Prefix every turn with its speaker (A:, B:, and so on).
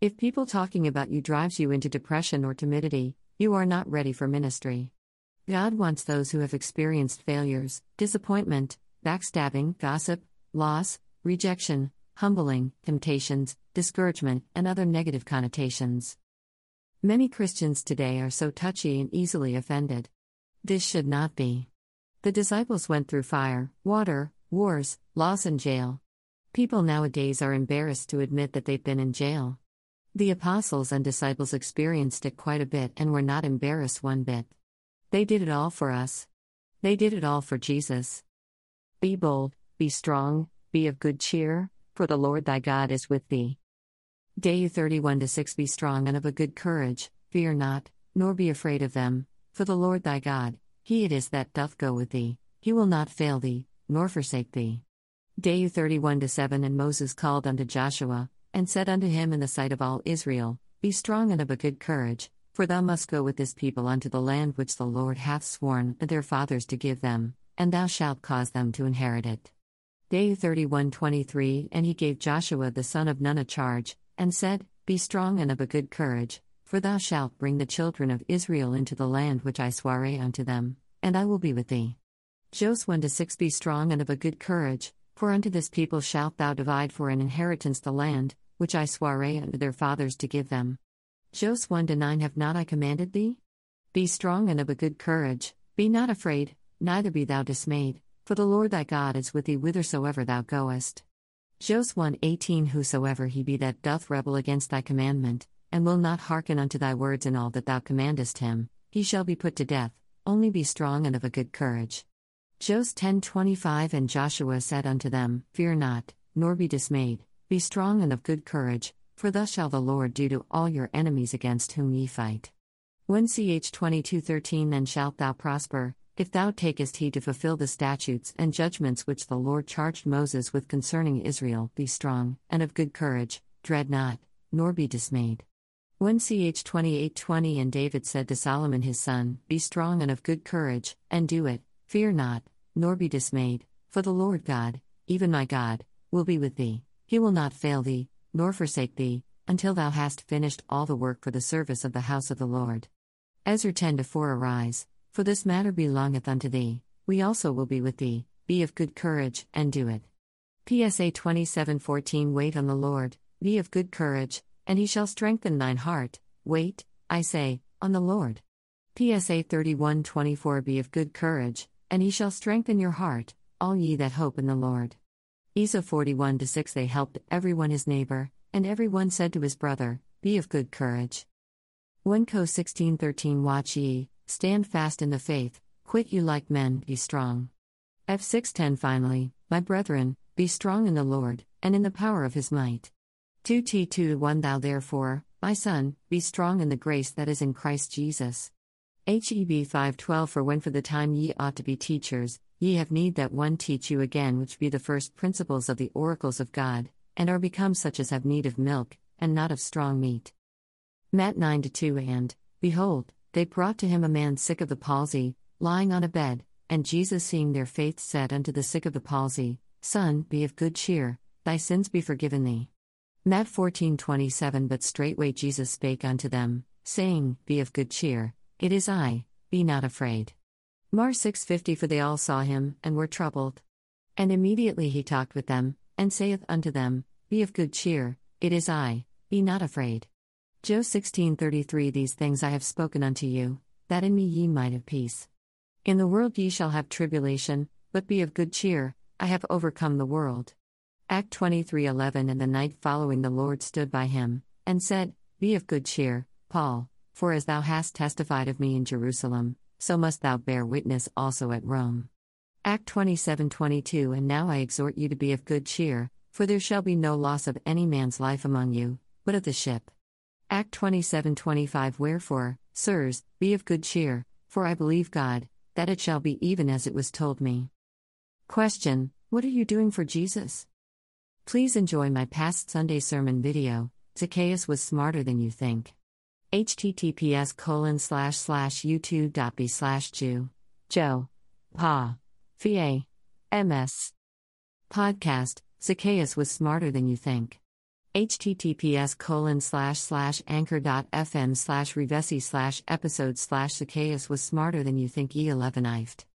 A: If people talking about you drives you into depression or timidity, you are not ready for ministry. God wants those who have experienced failures, disappointment, backstabbing, gossip, loss, rejection, humbling, temptations, discouragement, and other negative connotations. Many Christians today are so touchy and easily offended. This should not be. The disciples went through fire, water, wars, loss, and jail. People nowadays are embarrassed to admit that they've been in jail. The apostles and disciples experienced it quite a bit and were not embarrassed one bit. They did it all for us. They did it all for Jesus. Be bold, be strong, be of good cheer, for the Lord thy God is with thee. Day 31 6 Be strong and of a good courage, fear not, nor be afraid of them, for the Lord thy God, he it is that doth go with thee, he will not fail thee, nor forsake thee. Day 31 7 And Moses called unto Joshua, and said unto him in the sight of all Israel, Be strong and of a good courage, for thou must go with this people unto the land which the Lord hath sworn their fathers to give them, and thou shalt cause them to inherit it. Day 31 23 And he gave Joshua the son of Nun a charge, and said, Be strong and of a good courage, for thou shalt bring the children of Israel into the land which I sware unto them, and I will be with thee. Jos 1 6 Be strong and of a good courage, for unto this people shalt thou divide for an inheritance the land, which I sware unto their fathers to give them. Jos 1 9 Have not I commanded thee? Be strong and of a good courage, be not afraid, neither be thou dismayed, for the Lord thy God is with thee whithersoever thou goest. Jos 1:18 Whosoever he be that doth rebel against thy commandment, and will not hearken unto thy words in all that thou commandest him, he shall be put to death, only be strong and of a good courage. Jos 10:25 And Joshua said unto them, Fear not, nor be dismayed, be strong and of good courage, for thus shall the Lord do to all your enemies against whom ye fight. 1 Ch 22:13 Then shalt thou prosper, if thou takest heed to fulfill the statutes and judgments which the Lord charged Moses with concerning Israel, be strong, and of good courage, dread not, nor be dismayed. 1 Ch 28:20 And David said to Solomon his son, Be strong and of good courage, and do it, fear not, nor be dismayed, for the Lord God, even my God, will be with thee, he will not fail thee, nor forsake thee, until thou hast finished all the work for the service of the house of the Lord. Ezra 10 4 Arise, for this matter belongeth unto thee, we also will be with thee, be of good courage, and do it. PSA 27:14 Wait on the Lord, be of good courage, and he shall strengthen thine heart. Wait, I say, on the Lord. PSA 31:24 Be of good courage, and he shall strengthen your heart, all ye that hope in the Lord. Isa 41 6 They helped everyone his neighbor, and every one said to his brother, Be of good courage. 1 Co 16:13 Watch ye, Stand fast in the faith, quit you like men, be strong. F610 Finally, my brethren, be strong in the Lord, and in the power of his might. 2T2 1 Thou therefore, my son, be strong in the grace that is in Christ Jesus. HEB 512 For when for the time ye ought to be teachers, ye have need that one teach you again which be the first principles of the oracles of God, and are become such as have need of milk, and not of strong meat. Matt 9 2 And, behold, they brought to him a man sick of the palsy, lying on a bed, and Jesus, seeing their faith, said unto the sick of the palsy, Son, be of good cheer, thy sins be forgiven thee. Matt 14:27 But straightway Jesus spake unto them, saying, Be of good cheer, it is I, be not afraid. Mar 6:50 For they all saw him, and were troubled. And immediately he talked with them, and saith unto them, Be of good cheer, it is I, be not afraid. Joe 16:33 These things I have spoken unto you, that in me ye might have peace. In the world ye shall have tribulation, but be of good cheer, I have overcome the world. Act 23:11 And the night following the Lord stood by him, and said, Be of good cheer, Paul, for as thou hast testified of me in Jerusalem, so must thou bear witness also at Rome. Act 27:22 And now I exhort you to be of good cheer, for there shall be no loss of any man's life among you, but of the ship. Act 27:25 Wherefore, sirs, be of good cheer, for I believe God, that it shall be even as it was told me. Question What are you doing for Jesus? Please enjoy my past Sunday sermon video. Zacchaeus was smarter than you think. Https colon slash slash youtube.b slash Jew. Joe. Pa. Fie. MS. Podcast Zacchaeus was smarter than you think. https colon slash slash anchor.fm slash revesi slash episode slash Zacchaeus was smarter than you think e11 ifed